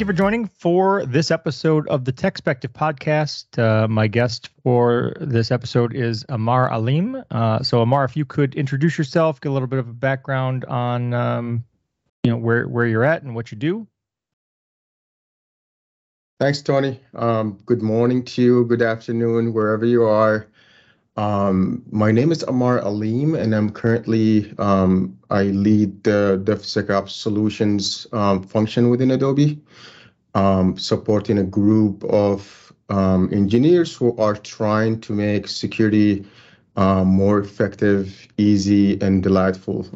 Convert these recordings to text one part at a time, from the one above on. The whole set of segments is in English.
Thank you for joining for this episode of the Techspective podcast. Uh, my guest for this episode is Amar Alim. Uh, so, Amar, if you could introduce yourself, get a little bit of a background on, um, you know, where where you're at and what you do. Thanks, Tony. Um, good morning to you. Good afternoon, wherever you are. Um, my name is Amar Alim, and I'm currently um, I lead the DevSecOps solutions um, function within Adobe, um, supporting a group of um, engineers who are trying to make security um, more effective, easy, and delightful.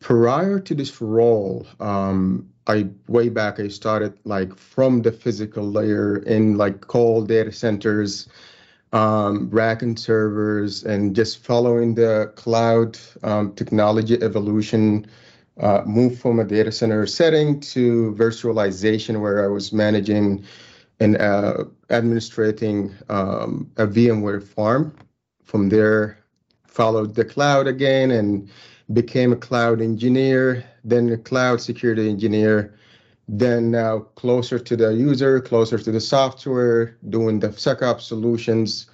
prior to this role, I way back I started like from the physical layer in like cold data centers um, rack and servers and just following the cloud um, technology evolution, uh, moved from a data center setting to virtualization where I was managing and uh, administrating um, a VMware farm. From there, followed the cloud again and became a cloud engineer, then a cloud security engineer, then now closer to the user, closer to the software, doing the SecOps solutions.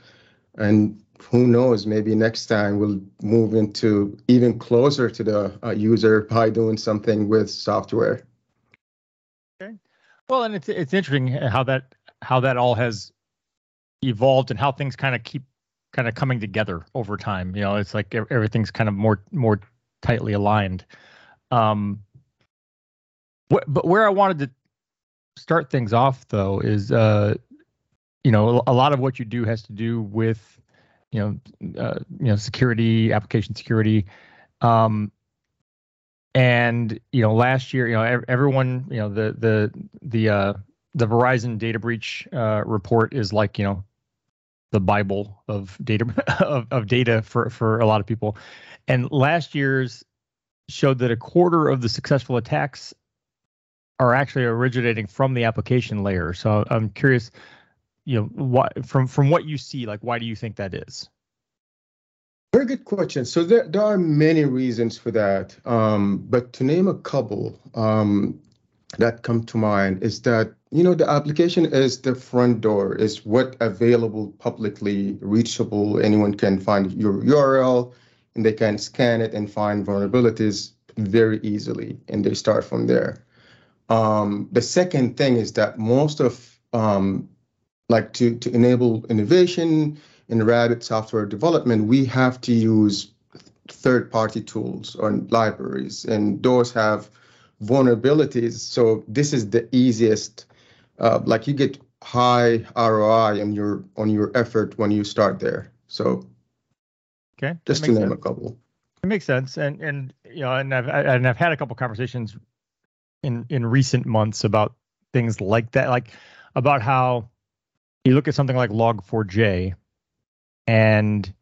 And who knows, maybe next time we'll move into even closer to the uh, user by doing something with software. Okay. Well, and it's it's interesting how that how that all has evolved and how things kind of keep kind of coming together over time. You know, it's like everything's kind of more more tightly aligned. Um, but where I wanted to start things off though is uh, you know a lot of what you do has to do with you know uh, you know security application security. Um, and you know last year you know everyone you know the the the uh, the Verizon data breach uh, report is like you know the bible of data of, of data for for a lot of people. And last year's showed that a quarter of the successful attacks are actually originating from the application layer. So I'm curious, you know, what from from what you see, like why do you think that is? Very good question. So there, there are many reasons for that. Um, but to name a couple um, that come to mind is that, you know, the application is the front door, is what available publicly reachable. Anyone can find your URL and they can scan it and find vulnerabilities very easily. And they start from there. Um, the second thing is that most of um, like to, to enable innovation in rapid software development, we have to use third-party tools or libraries, and those have vulnerabilities. So this is the easiest. Uh, like you get high ROI on your on your effort when you start there. So, okay, just to name sense. a couple. It makes sense, and and you know, and I've and I've had a couple conversations in in recent months about things like that, like about how you look at something like Log4j, and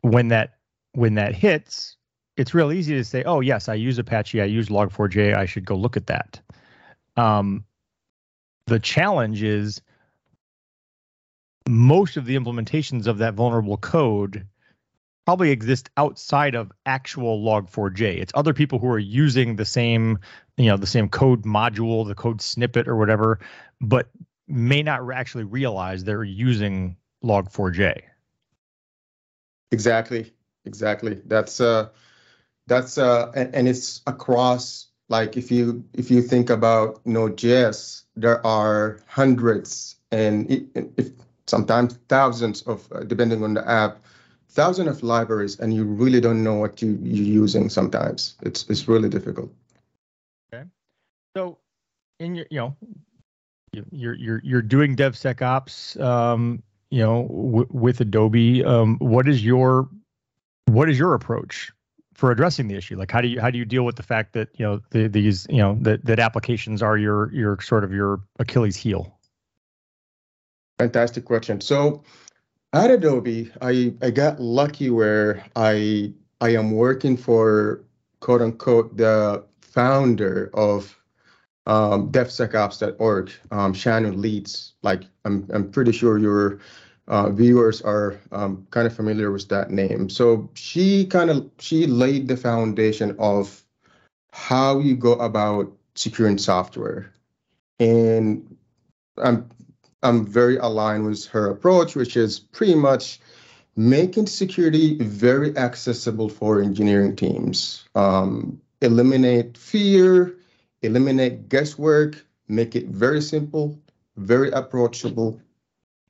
when that when that hits, it's real easy to say, "Oh yes, I use Apache, I use Log4j, I should go look at that." Um, the challenge is most of the implementations of that vulnerable code probably exist outside of actual log4j it's other people who are using the same you know the same code module the code snippet or whatever but may not actually realize they're using log4j exactly. Exactly. That's uh that's uh and, and it's across like if you if you think about node.js there are hundreds and if sometimes thousands of uh, depending on the app thousands of libraries and you really don't know what you, you're using sometimes. It's it's really difficult. Okay. So in your you know you're you're you're doing devsecops um you know w- with adobe. Um what is your what is your approach for addressing the issue? Like how do you how do you deal with the fact that you know the, these you know that that applications are your your sort of your achilles heel? Fantastic question. So at Adobe, I, I got lucky where I I am working for quote unquote the founder of um, DevSecOps.org. Um, Shannon Lietz. Like I'm I'm pretty sure your uh, viewers are um, kind of familiar with that name. So she kind of she laid the foundation of how you go about securing software. And I'm I'm very aligned with her approach, which is pretty much making security very accessible for engineering teams. Um, eliminate fear, eliminate guesswork, make it very simple, very approachable.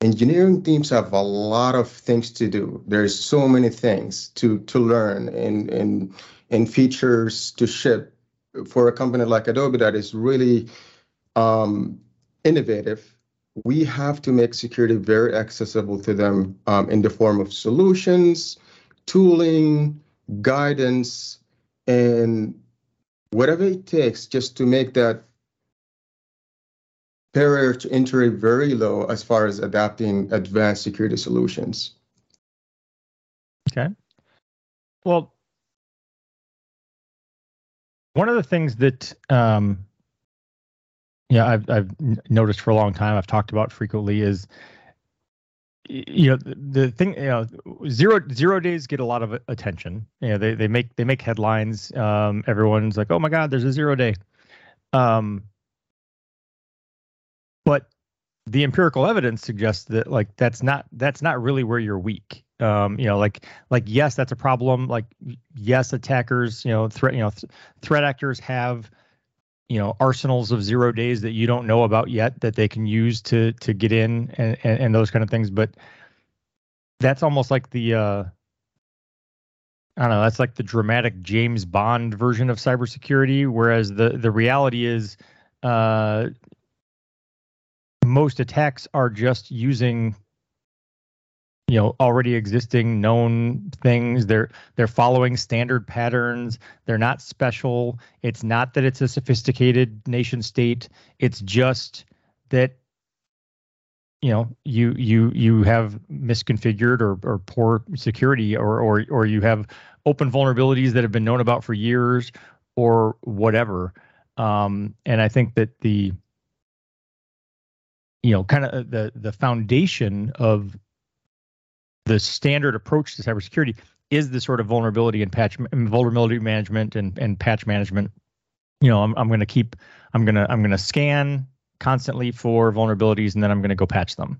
Engineering teams have a lot of things to do. There's so many things to to learn and and and features to ship for a company like Adobe that is really um, innovative we have to make security very accessible to them um, in the form of solutions, tooling, guidance, and whatever it takes just to make that barrier to entry very low as far as adapting advanced security solutions. Okay. Well, one of the things that um, yeah, I've I've noticed for a long time. I've talked about frequently is you know the, thing you know zero zero days get a lot of attention. You know they, they make they make headlines um everyone's like oh my god there's a zero day. Um but the empirical evidence suggests that like that's not that's not really where you're weak. Um you know like like yes that's a problem. Like yes attackers you know threat you know th- threat actors have you know arsenals of zero days that you don't know about yet that they can use to to get in and and, and those kind of things but that's almost like the uh I don't know. That's like the dramatic James Bond version of cybersecurity, whereas the the reality is, uh, most attacks are just using you know already existing known things. They're they're following standard patterns. They're not special. It's not that it's a sophisticated nation state. It's just that you know you you you have misconfigured or, or poor security or or or you have open vulnerabilities that have been known about for years or whatever. Um, and i think that the you know kind of the the foundation of the standard approach to cybersecurity is the sort of vulnerability and patch vulnerability management and, and patch management. You know, I'm I'm going to keep I'm going to I'm going to scan constantly for vulnerabilities and then I'm going to go patch them.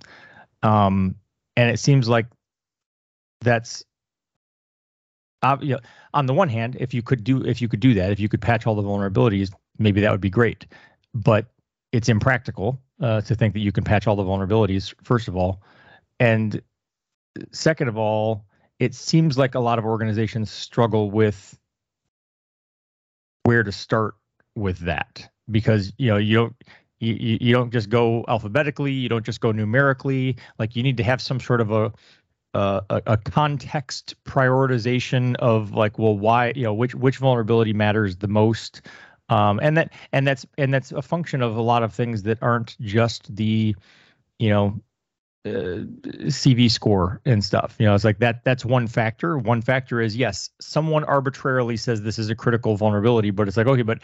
Um, and it seems like that's uh, you know, on the one hand, if you could do if you could do that, if you could patch all the vulnerabilities, maybe that would be great. But it's impractical uh, to think that you can patch all the vulnerabilities. First of all, and second of all, it seems like a lot of organizations struggle with where to start with that because you know you don't you, you don't just go alphabetically you don't just go numerically. Like you need to have some sort of a a, a context prioritization of like well why you know which which vulnerability matters the most. Um, and that and that's and that's a function of a lot of things that aren't just the you know uh, CV score and stuff. You know, it's like that. That's one factor. One factor is yes, someone arbitrarily says this is a critical vulnerability, but it's like okay, but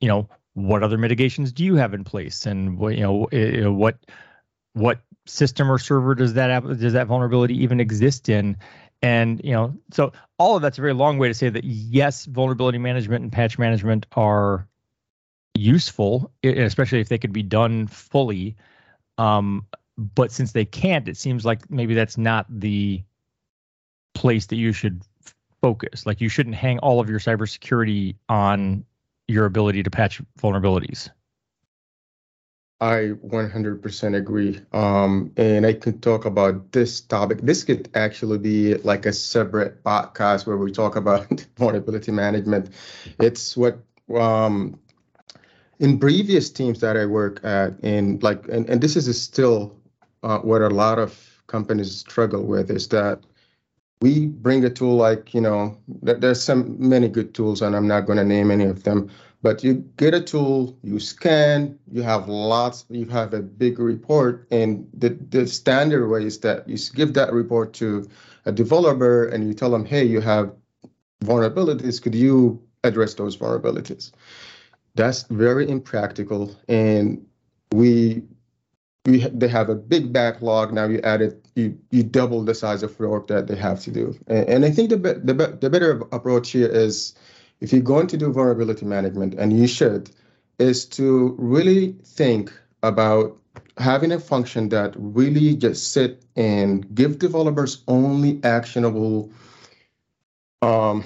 you know, what other mitigations do you have in place, and what you know, what what system or server does that does that vulnerability even exist in? And you know, so all of that's a very long way to say that yes, vulnerability management and patch management are useful, especially if they could be done fully. Um, but since they can't, it seems like maybe that's not the place that you should focus. Like you shouldn't hang all of your cybersecurity on your ability to patch vulnerabilities. I 100% agree. Um, and I could talk about this topic. This could actually be like a separate podcast where we talk about vulnerability management. It's what um, in previous teams that I work at, and like, and, and this is still uh, what a lot of companies struggle with is that we bring a tool like you know there's some many good tools and i'm not going to name any of them but you get a tool you scan you have lots you have a big report and the, the standard way is that you give that report to a developer and you tell them hey you have vulnerabilities. Could you address those vulnerabilities? That's very impractical and we we they have a big backlog now you add it you you double the size of work that they have to do and, and i think the, the the better approach here is if you're going to do vulnerability management and you should is to really think about having a function that really just sit and give developers only actionable um,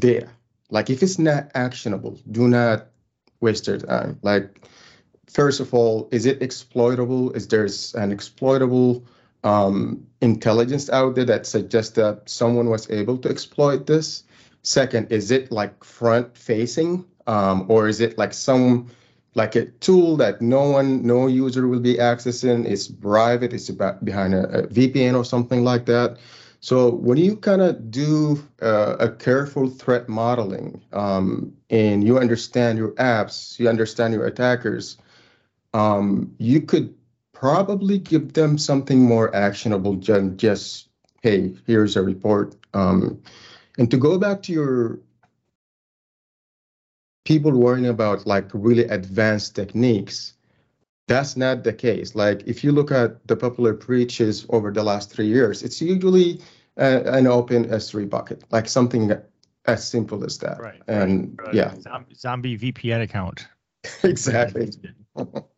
data. Like if it's not actionable, do not waste your time. Like first of all, is it exploitable? Is there's an exploitable um, intelligence out there that suggests that someone was able to exploit this? Second, is it like front facing um, or is it like some like a tool that no one, no user will be accessing? It's private. It's about behind a, a VPN or something like that. So when you kind of do uh, a careful threat modeling um, and you understand your apps, you understand your attackers, um, you could probably give them something more actionable than just, hey, here's a report. Um, and to go back to your people worrying about like really advanced techniques, that's not the case. Like if you look at the popular breaches over the last three years, it's usually uh, an open S3 bucket, like something as simple as that. Right. And right. yeah, zombie, zombie VPN account. exactly.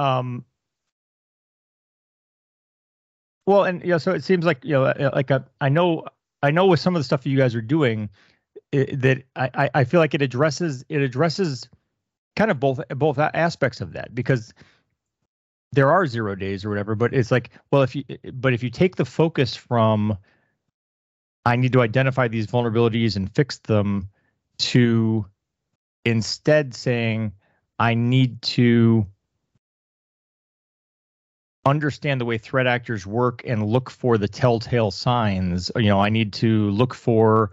um. Well, and you know, so it seems like you know, uh, like a, I know, I know with some of the stuff that you guys are doing, it, that I, I feel like it addresses it addresses kind of both both aspects of that because there are zero days or whatever but it's like well if you but if you take the focus from i need to identify these vulnerabilities and fix them to instead saying i need to understand the way threat actors work and look for the telltale signs. You know i need to look for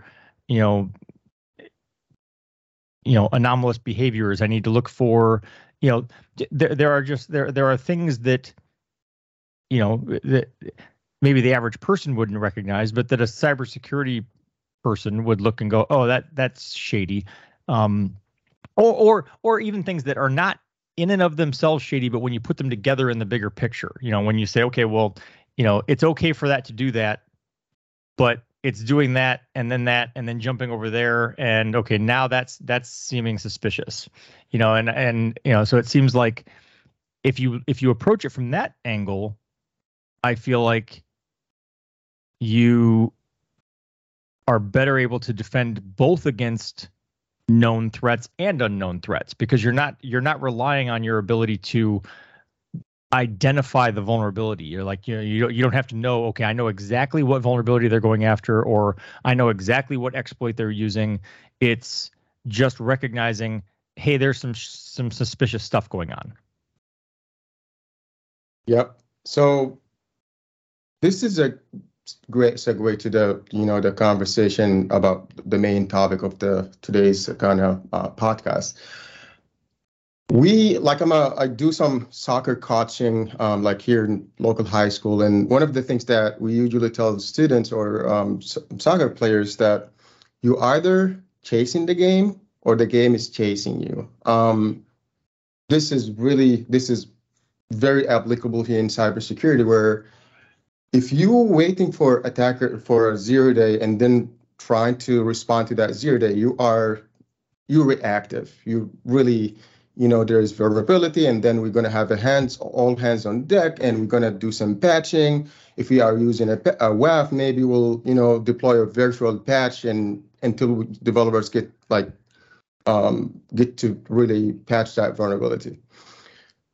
you know you know anomalous behaviors. I need to look for you know there there are just there there are things that you know that maybe the average person wouldn't recognize but that a cybersecurity person would look and go oh that that's shady. Um or or or even things that are not in and of themselves shady but when you put them together in the bigger picture you know when you say okay well you know it's okay for that to do that but it's doing that and then that and then jumping over there and okay now that's that's seeming suspicious you know and and you know so it seems like if you if you approach it from that angle i feel like you are better able to defend both against known threats and unknown threats because you're not you're not relying on your ability to identify the vulnerability. You're like, you know, you don't, you don't have to know, okay, I know exactly what vulnerability they're going after, or I know exactly what exploit they're using. It's just recognizing, hey, there's some some suspicious stuff going on. Yep. So this is a great segue to the you know the conversation about the main topic of the today's kind of uh, podcast we like I'm a I do some soccer coaching um, like here in local high school, and one of the things that we usually tell students or um, soccer players that you either chasing the game or the game is chasing you. Um, this is really this is very applicable here in cybersecurity, where if you're waiting for attacker for a zero day and then trying to respond to that zero day, you are you reactive. You really you know, there's vulnerability, and then we're going to have a hands, all hands on deck, and we're going to do some patching. If we are using a, a WAF, maybe we'll, you know, deploy a virtual patch and until developers get like um, get to really patch that vulnerability.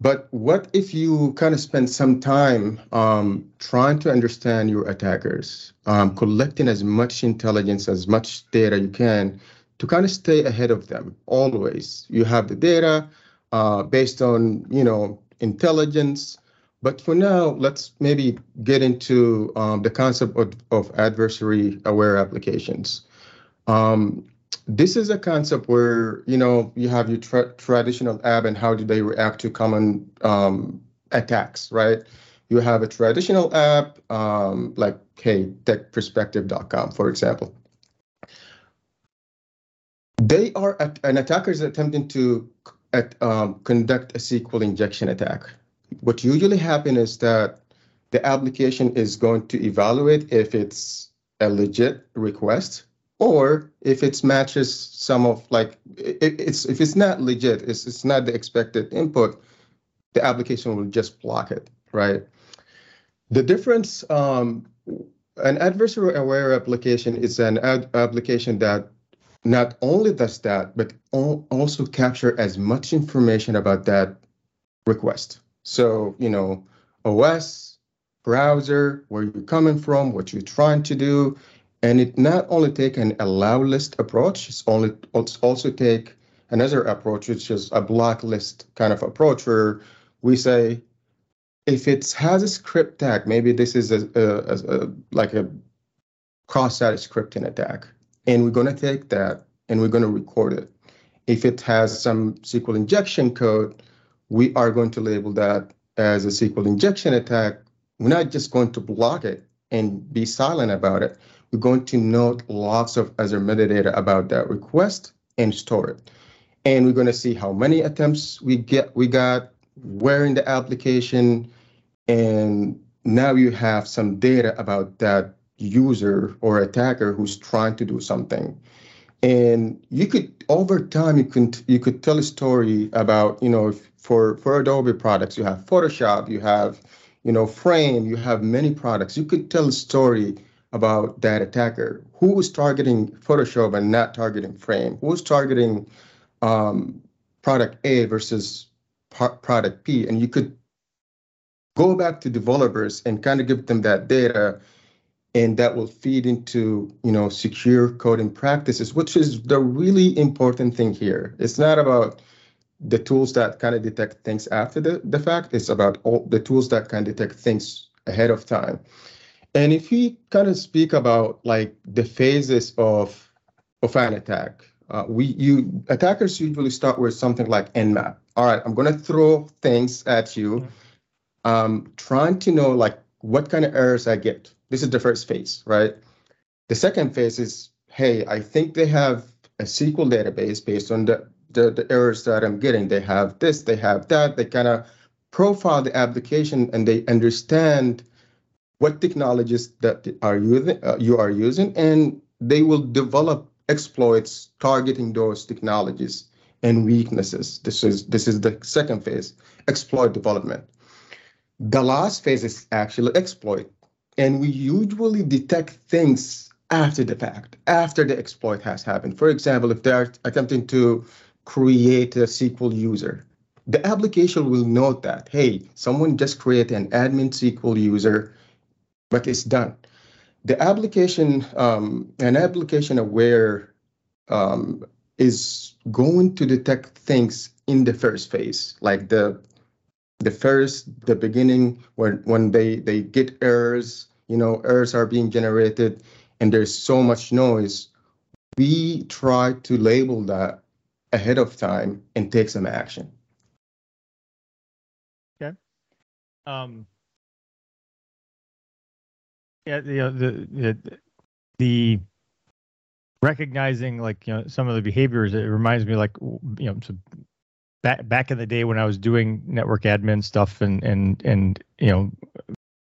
But what if you kind of spend some time um, trying to understand your attackers, um, collecting as much intelligence, as much data you can to kind of stay ahead of them always. You have the data uh, based on, you know, intelligence. But for now, let's maybe get into um, the concept of, of adversary aware applications. Um, this is a concept where, you know, you have your tra traditional app and how do they react to common um, attacks, right? You have a traditional app um, like, hey, techspective.com, for example they are at, an attacker is attempting to at, um, conduct a SQL injection attack. What usually happens is that the application is going to evaluate if it's a legit request or if it matches some of like it, it's if it's not legit, it's it's not the expected input, the application will just block it, right? The difference, um, an adversary aware application is an ad- application that not only does that, but also capture as much information about that request. So, you know, OS, browser, where you're coming from, what you're trying to do. And it not only take an allow list approach, it's only it's also take another approach, which is a block list kind of approach where we say, if it has a script tag, maybe this is a, a, a like a cross-site scripting attack, and we're going to take that and we're going to record it. If it has some SQL injection code, we are going to label that as a SQL injection attack. We're not just going to block it and be silent about it. We're going to note lots of other metadata about that request and store it. And we're going to see how many attempts we get we got, where in the application, and now you have some data about that user or attacker who's trying to do something and you could over time you could you could tell a story about you know for for adobe products you have photoshop you have you know frame you have many products you could tell a story about that attacker. Who was targeting photoshop and not targeting frame? Who was targeting um, product a versus product p? And you could go back to developers and kind of give them that data and that will feed into you know secure coding practices which is the really important thing here. It's not about the tools that kind of detect things after the, the fact. It's about all the tools that can detect things ahead of time and if we kind of speak about like the phases of of an attack uh, we you attackers usually start with something like nmap all right i'm going to throw things at you um, trying to know like what kind of errors i get this is the first phase, right? The second phase is, hey, I think they have a SQL database based on the, the, the errors that I'm getting. They have this, they have that. They kind of profile the application and they understand what technologies that are using, uh, you are using, and they will develop exploits targeting those technologies and weaknesses. This is this is the second phase, exploit development. The last phase is actually exploit and we usually detect things after the fact, after the exploit has happened. For example, if they're attempting to create a SQL user, the application will note that, hey, someone just created an admin SQL user, but it's done. The application, um, an application aware um, is going to detect things in the first phase, like the the first the beginning when when they they get errors you know errors are being generated and there's so much noise. We try to label that ahead of time and take some action. Okay. Um yeah you know, the the the recognizing like you know some of the behaviors it reminds me like you know back back in the day when I was doing network admin stuff and and and you know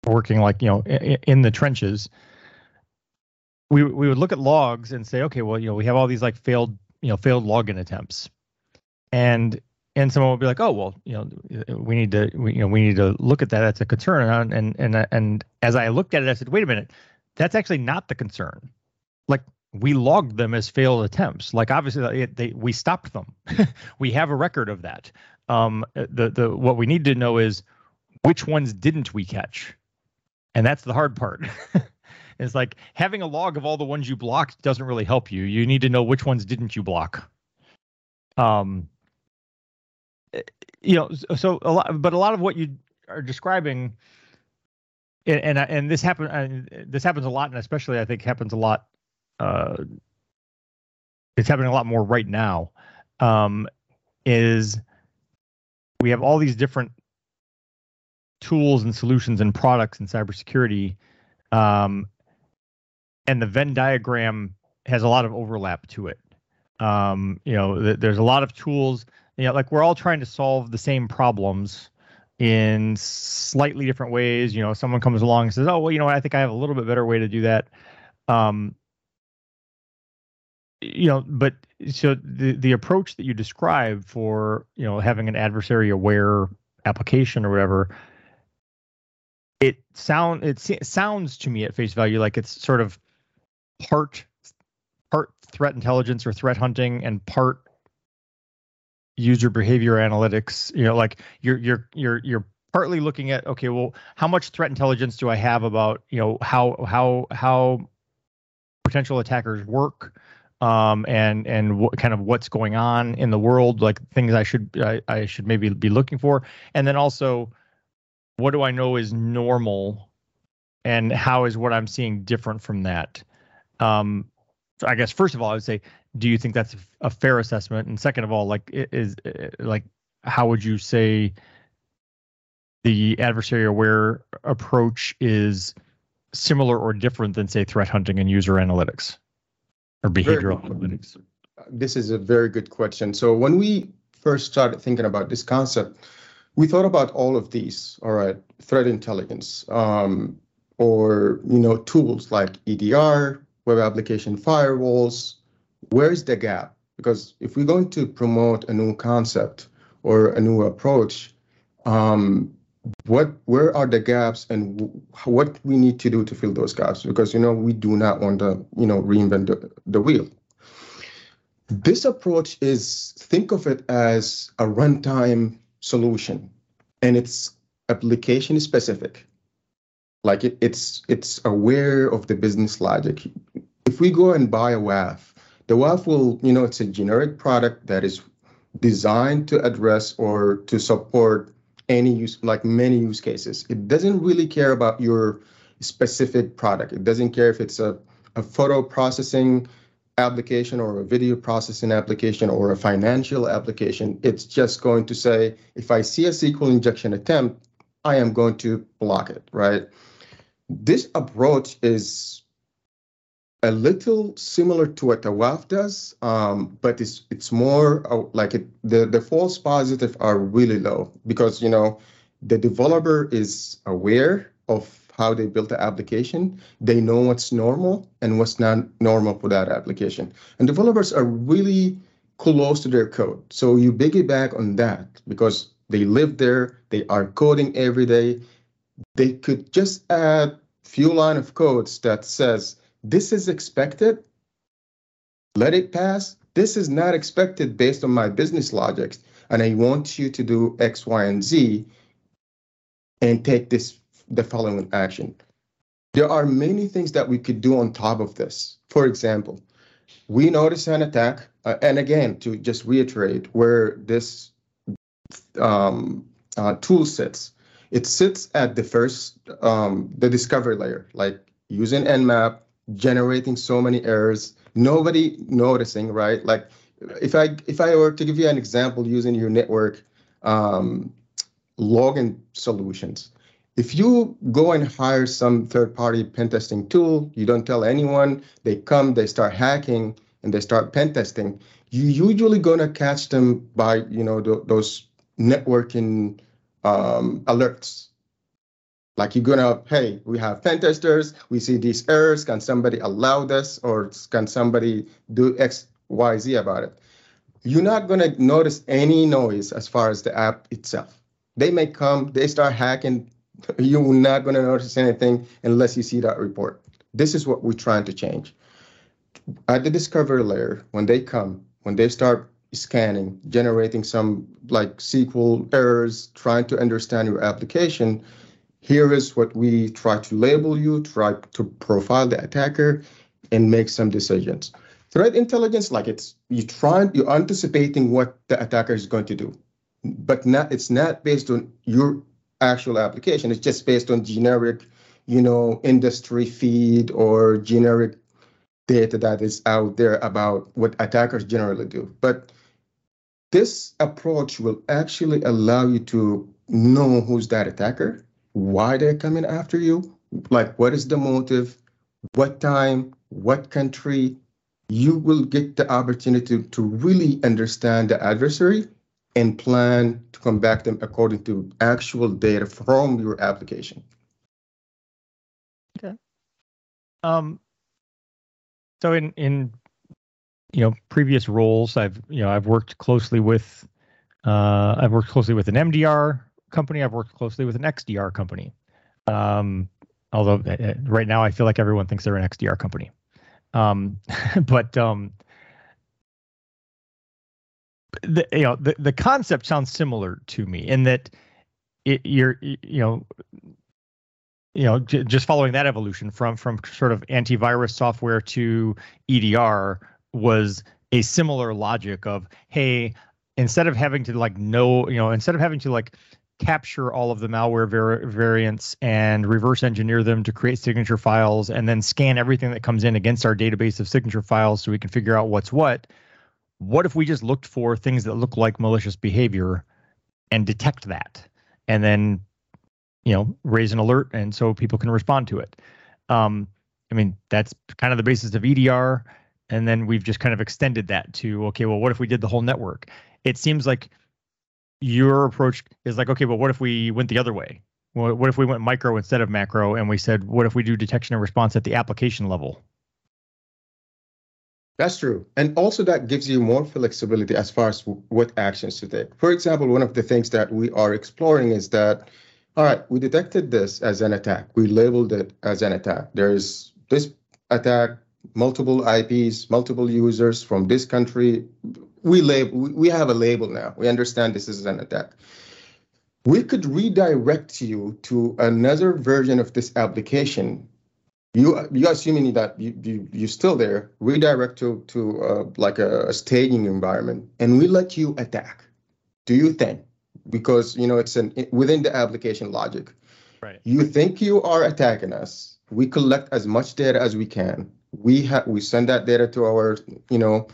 working like you know in, in the trenches we we would look at logs and say okay well you know we have all these like failed you know failed login attempts. And and someone would be like oh well you know we need to we, you know we need to look at that that's a concern and and and as i looked at it i said wait a minute that's actually not the concern like we logged them as failed attempts. Like obviously, they, we stopped them. we have a record of that. Um, the the what we need to know is which ones didn't we catch, and that's the hard part. it's like having a log of all the ones you blocked doesn't really help you. You need to know which ones didn't you block. Um, you know, so a lot, but a lot of what you are describing, and and, and this happen, this happens a lot, and especially I think happens a lot uh, it's happening a lot more right now, um, is we have all these different tools and solutions and products in cybersecurity, um, and the Venn diagram has a lot of overlap to it. Um, you know, th- there's a lot of tools. You know, like we're all trying to solve the same problems in slightly different ways. You know, someone comes along and says, "Oh, well, you know, I think I have a little bit better way to do that." Um, you know, but so the the approach that you describe for you know having an adversary aware application or whatever, it sound it sounds to me at face value like it's sort of part part threat intelligence or threat hunting and part user behavior analytics. You know, like you're you're you're you're partly looking at okay, well, how much threat intelligence do I have about you know how how how potential attackers work um, and and what kind of what's going on in the world, like things I should I, I should maybe be looking for, and then also what do I know is normal, and how is what I'm seeing different from that. Um, I guess first of all, I would say, do you think that's a fair assessment? And second of all, like is like how would you say the adversary aware approach is similar or different than say threat hunting and user analytics or behavioral very, analytics? This is a very good question. So when we first started thinking about this concept, we thought about all of these. All right, threat intelligence, um, or you know, tools like EDR, web application firewalls. Where's the gap? Because if we're going to promote a new concept or a new approach, um, what where are the gaps and what we need to do to fill those gaps? Because you know we do not want to you know reinvent the, the wheel. This approach is think of it as a runtime solution and it's application specific. Like it, it's it's aware of the business logic. If we go and buy a WAF the WAF will you know it's a generic product that is designed to address or to support any use, like many use cases. It doesn't really care about your specific product. It doesn't care if it's a, a photo processing application or a video processing application or a financial application. It's just going to say, if I see a SQL injection attempt, I am going to block it, right? This approach is a little similar to what the WAF does, um, but it's it's more uh, like it, the the false positive are really low because you know the developer is aware of how they built the application. They know what's normal and what's not normal for that application. And developers are really close to their code. So you piggyback on that because they live there, they are coding every day. They could just add few line of codes that says this is expected. Let it pass. This is not expected based on my business logic. And I want you to do X, Y, and Z and take this the following action. There are many things that we could do on top of this. For example, we notice an attack, uh, and again, to just reiterate where this um, uh, tool sits, it sits at the first, um, the discovery layer, like using Nmap, generating so many errors, nobody noticing, right? Like if I if I were to give you an example using your network um, login solutions, if you go and hire some third-party pen testing tool, you don't tell anyone, they come, they start hacking, and they start pen testing, you're usually gonna catch them by you know th- those networking um, alerts like you're gonna, hey, we have pen testers, we see these errors, can somebody allow this or can somebody do X, Y, Z about it? You're not gonna notice any noise as far as the app itself. They may come, they start hacking, you're not gonna notice anything unless you see that report. This is what we're trying to change. At the discovery layer, when they come, when they start scanning, generating some like SQL errors, trying to understand your application, here is what we try to label you, try to profile the attacker, and make some decisions. Threat intelligence, like it's you trying, you're anticipating what the attacker is going to do, but not it's not based on your actual application. It's just based on generic, you know, industry feed or generic data that is out there about what attackers generally do. But this approach will actually allow you to know who's that attacker why they're coming after you, like what is the motive, what time, what country, you will get the opportunity to, to really understand the adversary and plan to come back them according to actual data from your application. Okay. Um, so in in you know previous roles, I've you know I've worked closely with uh, I've worked closely with an MDR company. I've worked closely with an XDR company. Um, although uh, right now I feel like everyone thinks they're an XDR company. Um, but um, the you know the, the concept sounds similar to me in that it, you're you know you know j- just following that evolution from from sort of antivirus software to EDR was a similar logic of hey instead of having to like know you know instead of having to like capture all of the malware var- variants and reverse engineer them to create signature files and then scan everything that comes in against our database of signature files so we can figure out what's what. What if we just looked for things that look like malicious behavior and detect that and then you know raise an alert and so people can respond to it? Um, i mean that's kind of the basis of edr and then we've just kind of extended that to okay well what if we did the whole network? It seems like your approach is like okay but what if we went the other way what if we went micro instead of macro and we said what if we do detection and response at the application level that's true. And also that gives you more flexibility as far as what actions to take. For example, one of the things that we are exploring is that, all right, we detected this as an attack. We labeled it as an attack. There's this attack, multiple IPs, multiple users from this country. We label, we have a label now. We understand this is an attack. We could redirect you to another version of this application. You you assuming that you, you you're still there. Redirect to to uh, like a, a, staging environment and we let you attack. Do you think? Because you know it's an within the application logic. Right. You think you are attacking us. We collect as much data as we can. We have we send that data to our you know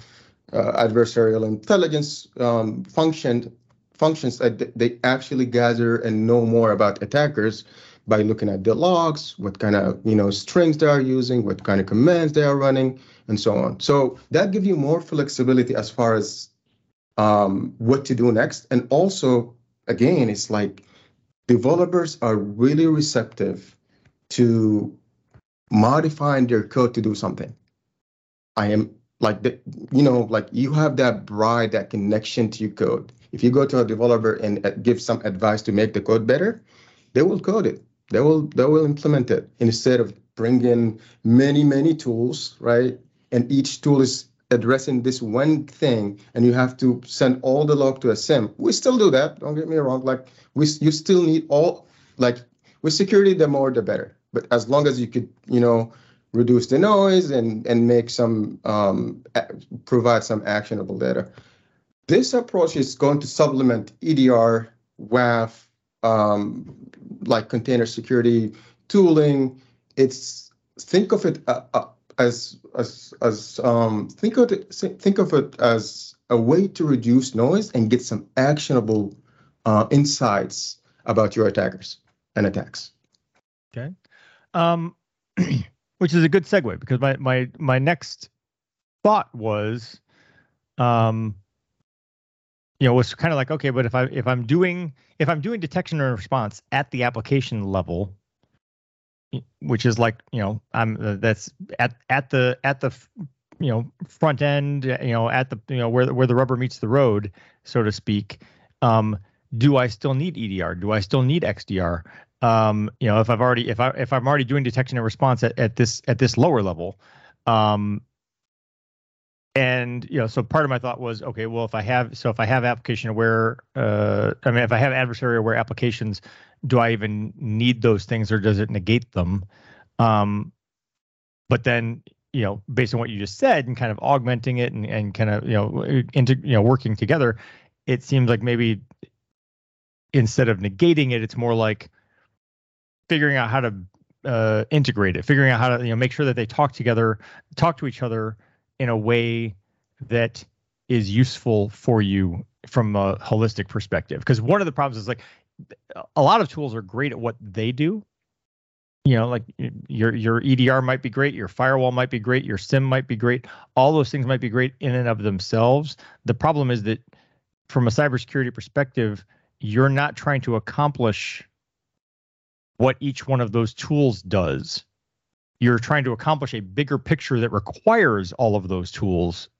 uh, adversarial intelligence um, function functions that they actually gather and know more about attackers by looking at the logs, what kind of you know strings they are using, what kind of commands they are running, and so on. So that gives you more flexibility as far as um, what to do next. And also, again, it's like developers are really receptive to modifying their code to do something. I am like the, you know, like you have that bride, that connection to your code. If you go to a developer and uh, give some advice to make the code better, they will code it. They will they will implement it instead of bringing many many tools right? And each tool is addressing this one thing and you have to send all the log to a SIEM we still do that don't get me wrong. Like we you still need all like with security the more the better. But as long as you could you know reduce the noise and and make some um, provide some actionable data this approach is going to supplement edr waf um, like container security tooling. It's think of it uh, uh, as as as um, think of it think of it as a way to reduce noise and get some actionable uh, insights about your attackers and attacks. Okay, um, which is a good segue because my my my next thought was, um, you know, was kind of like okay, but if I if I'm doing if I'm doing detection and response at the application level, which is like you know I'm uh, that's at at the at the you know front end you know at the you know where where the rubber meets the road so to speak um do i still need edr do i still need xdr um you know if i've already if i if i'm already doing detection and response at, at this at this lower level um and you know so part of my thought was okay well if i have so if i have application aware uh i mean if i have adversary aware applications do i even need those things or does it negate them? Um but then you know based on what you just said and kind of augmenting it and, and kind of you know into you know working together it seems like maybe instead of negating it it's more like figuring out how to uh, integrate it figuring out how to you know make sure that they talk together talk to each other in a way that is useful for you from a holistic perspective. Because one of the problems is like a lot of tools are great at what they do. You know, like your your EDR might be great, your firewall might be great, your SIEM might be great. All those things might be great in and of themselves. The problem is that from a cybersecurity perspective, you're not trying to accomplish what each one of those tools does. You're trying to accomplish a bigger picture that requires all of those tools.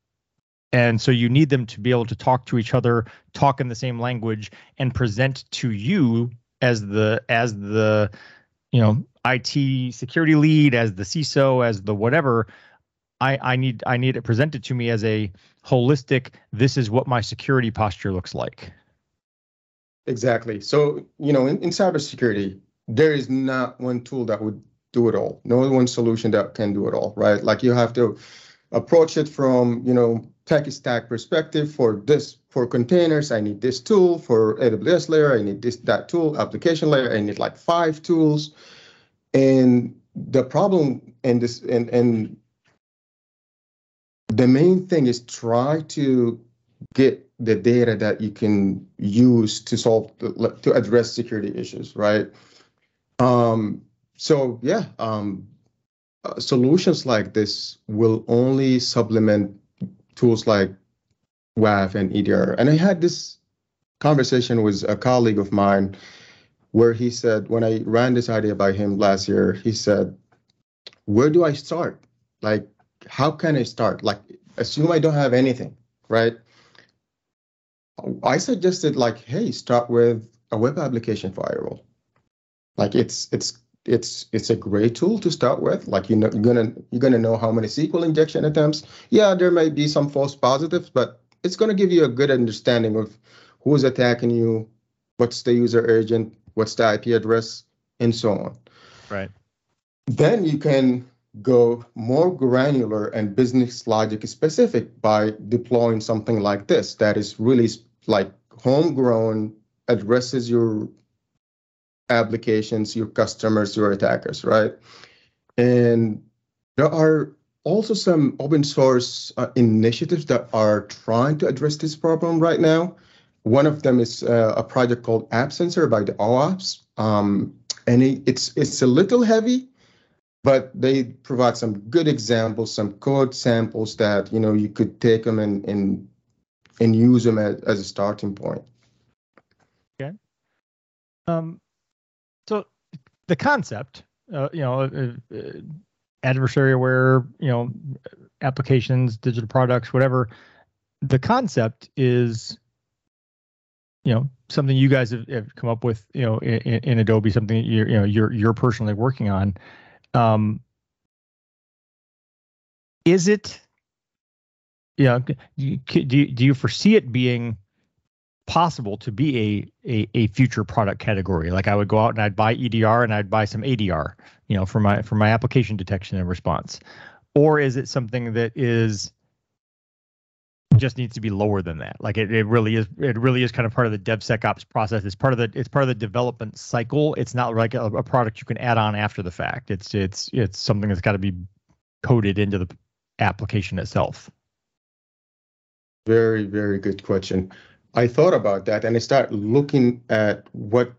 And so you need them to be able to talk to each other talk in the same language and present to you as the as the you know IT security lead as the CISO as the whatever. I I need I need it presented to me as a holistic this is what my security posture looks like. Exactly. So you know in, in cybersecurity there is not one tool that would do it all. No one solution that can do it all right? Like you have to approach it from you know tech stack perspective for this for containers i need this tool. For aws layer i need this that tool. Application layer i need like five tools. And the problem and this and and the main thing is try to get the data that you can use to solve to address security issues right um so yeah um uh, solutions like this will only supplement tools like WAF and EDR. And I had this conversation with a colleague of mine where he said, when I ran this idea by him last year, he said, Where do I start? Like, how can I start? Like, assume I don't have anything, right? I suggested, like, hey, start with a web application firewall. Like, it's it's it's it's a great tool to start with. Like you know, you're gonna you're gonna know how many SQL injection attempts. Yeah, there may be some false positives, but it's gonna give you a good understanding of who's attacking you, what's the user agent, what's the IP address, and so on. Right. Then you can go more granular and business logic specific by deploying something like this that is really like homegrown, addresses your applications, your customers, your attackers, right? And there are also some open source uh, initiatives that are trying to address this problem right now. One of them is uh, a project called AppSensor by the OWASP. Um, and it, it's it's a little heavy, but they provide some good examples, some code samples that you know you could take them and and, and use them as, as a starting point. Okay. Um, the concept, uh, you know, uh, uh, adversary aware, you know, applications, digital products, whatever. The concept is, you know, something you guys have, have come up with, you know, in, in Adobe, something you're, you know, you're you're personally working on. Um, is it, you know, do do you foresee it being possible to be a, a a future product category. Like I would go out and I'd buy EDR and I'd buy some ADR, you know, for my for my application detection and response. Or is it something that is just needs to be lower than that? Like it, it really is it really is kind of part of the DevSecOps process. It's part of the it's part of the development cycle. It's not like a, a product you can add on after the fact. It's it's it's something that's got to be coded into the application itself. Very, very good question. I thought about that and I started looking at what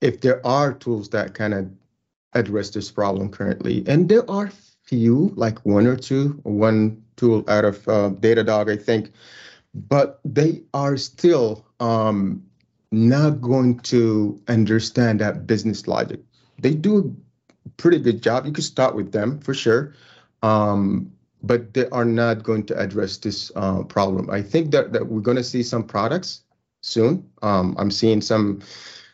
if there are tools that kind of address this problem currently. And there are few, like one or two, one tool out of uh, Datadog, I think, but they are still um, not going to understand that business logic. They do a pretty good job. You could start with them for sure. Um, but they are not going to address this uh, problem. I think that, that we're going to see some products soon. Um, I'm seeing some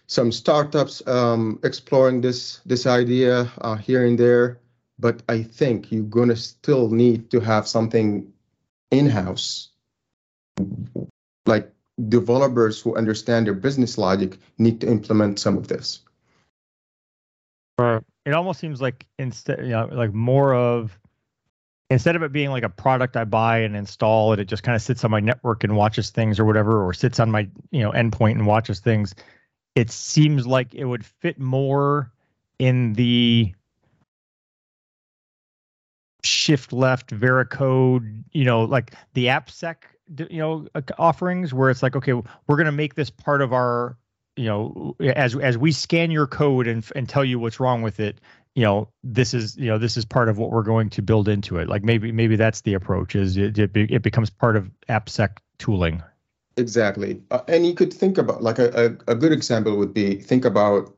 some startups um, exploring this this idea uh, here and there, but I think you're going to still need to have something in-house, like developers who understand their business logic need to implement some of this. Right. It almost seems like instead, you know, like more of instead of it being like a product I buy and install and it just kind of sits on my network and watches things or whatever, or sits on my you know endpoint and watches things, it seems like it would fit more in the shift left Veracode, you know, like the AppSec, you know, offerings where it's like, okay, we're going to make this part of our, you know, as as we scan your code and and tell you what's wrong with it, you know this is you know this is part of what we're going to build into it. Like maybe maybe that's the approach is it it, it becomes part of appsec tooling. Exactly. Uh, and you could think about like a, a, a good example would be think about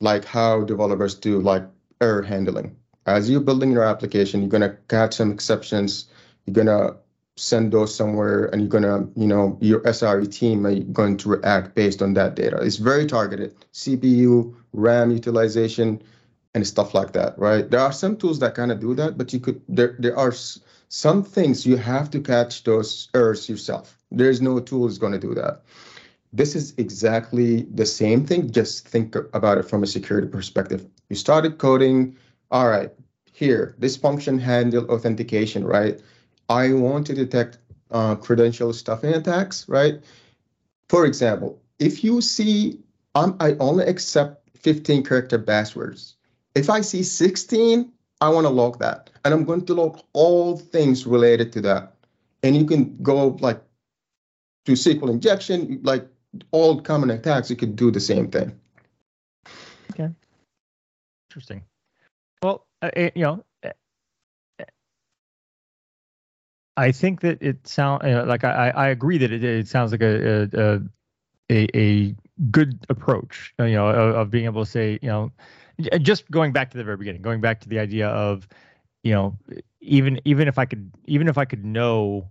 like how developers do like error handling. As you're building your application you're going to catch some exceptions you're going to send those somewhere and you're gonna, you know, your SRE team are going to react based on that data. It's very targeted. CPU, RAM utilization, and stuff like that, right? There are some tools that kind of do that, but you could there there are some things you have to catch those errors yourself. There's no tool is going to do that. This is exactly the same thing. Just think about it from a security perspective. You started coding. All right, here, this function handle authentication, right? I want to detect uh, credential stuffing attacks, right? For example, if you see, um, I only accept 15 character passwords. If I see 16, I want to log that. And I'm going to log all things related to that. And you can go like to SQL injection, like all common attacks, you could do the same thing. Okay. Interesting. Well, uh, you know, I think that it sounds know, uh, like I, I agree that it, it sounds like a a, a, a good approach, uh, you know, of, of, being able to say, you know, just going back to the very beginning, going back to the idea of, you know, even even if I could even if I could know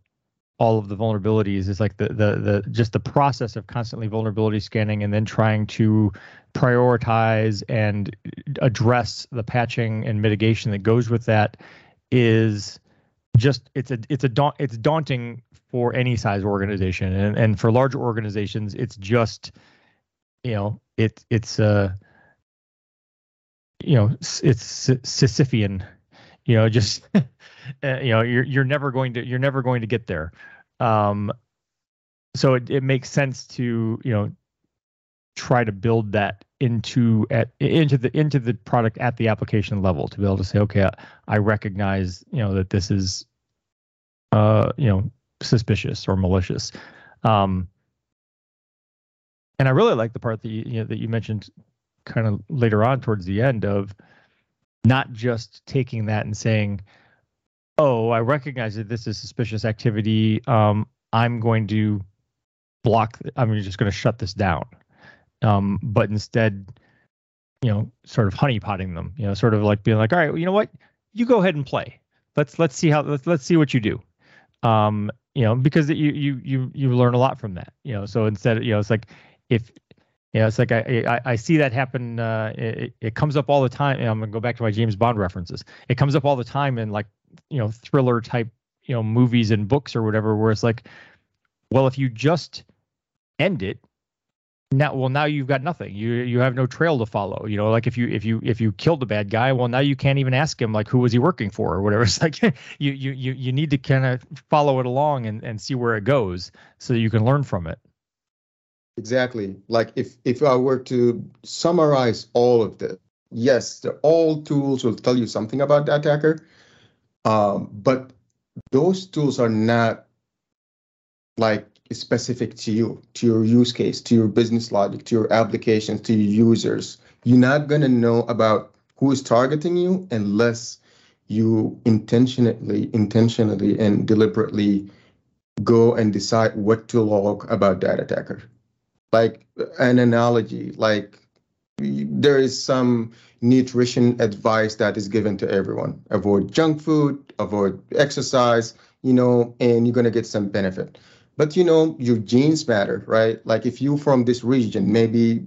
all of the vulnerabilities is like the the the just the process of constantly vulnerability scanning and then trying to prioritize and address the patching and mitigation that goes with that is just it's a it's a it's daunting for any size organization. And and for larger organizations it's just you know it it's uh you know it's Sisyphean you know just uh, you know you're you're never going to you're never going to get there. Um so it, it makes sense to you know try to build that into at into the into the product at the application level to be able to say okay I recognize you know that this is uh you know suspicious or malicious. Um and I really like the part that you, you know that you mentioned kind of later on towards the end of not just taking that and saying oh I recognize that this is suspicious activity. Um I'm going to block I'm just going to shut this down um, but instead, you know, sort of honeypotting them, you know, sort of like being like, all right, well, you know what, you go ahead and play. Let's let's see how let's let's see what you do. Um, you know, because you you you you learn a lot from that. You know, so instead, you know, it's like if you know, it's like I I, I see that happen. Uh, it, it comes up all the time. Know, I'm gonna go back to my James Bond references. It comes up all the time in like you know thriller type you know movies and books or whatever, where it's like, well, if you just end it now well now you've got nothing. You you have no trail to follow you know like if you if you if you killed the bad guy well now you can't even ask him like who was he working for or whatever. It's like you you you, you need to kind of follow it along and and see where it goes so you can learn from it. Exactly. Like if if i were to summarize all of this yes the all tools will tell you something about the attacker um, but those tools are not like specific to you, to your use case, to your business logic, to your applications, to your users. You're not going to know about who is targeting you unless you intentionally, intentionally and deliberately go and decide what to log about that attacker. Like an analogy, like there is some nutrition advice that is given to everyone. Avoid junk food, avoid exercise, you know, and you're going to get some benefit but you know your genes matter right? Like if you from this region maybe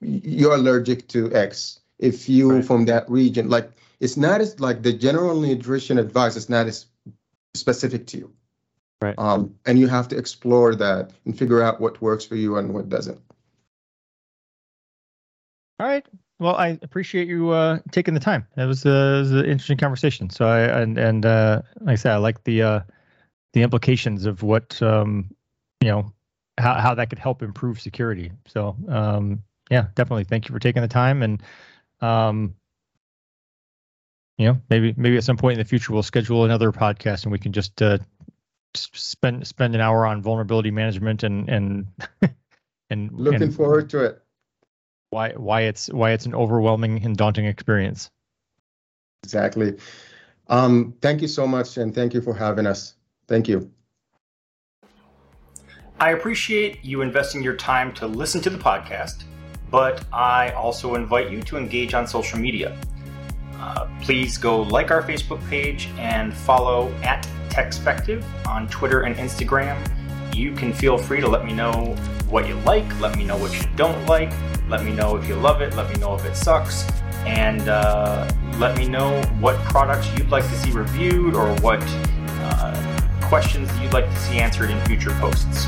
you're allergic to x. If you right. from that region like it's not as like the general nutrition advice is not as specific to you. Right. Um and you have to explore that and figure out what works for you and what doesn't. All right. Well i appreciate you uh taking the time. That was, uh, was an interesting conversation. So i and and uh like i said i like the uh the implications of what um, you know how how that could help improve security. So um, yeah, definitely. Thank you for taking the time and um, you know maybe maybe at some point in the future we'll schedule another podcast and we can just uh, spend spend an hour on vulnerability management and and and looking and forward to it. Why why it's why it's an overwhelming and daunting experience. Exactly. Um, thank you so much, and thank you for having us. Thank you. I appreciate you investing your time to listen to the podcast, but I also invite you to engage on social media. Uh, please go like our Facebook page and follow at Techspective on Twitter and Instagram. You can feel free to let me know what you like, let me know what you don't like, let me know if you love it, let me know if it sucks, and uh, let me know what products you'd like to see reviewed or what uh, questions that you'd like to see answered in future posts.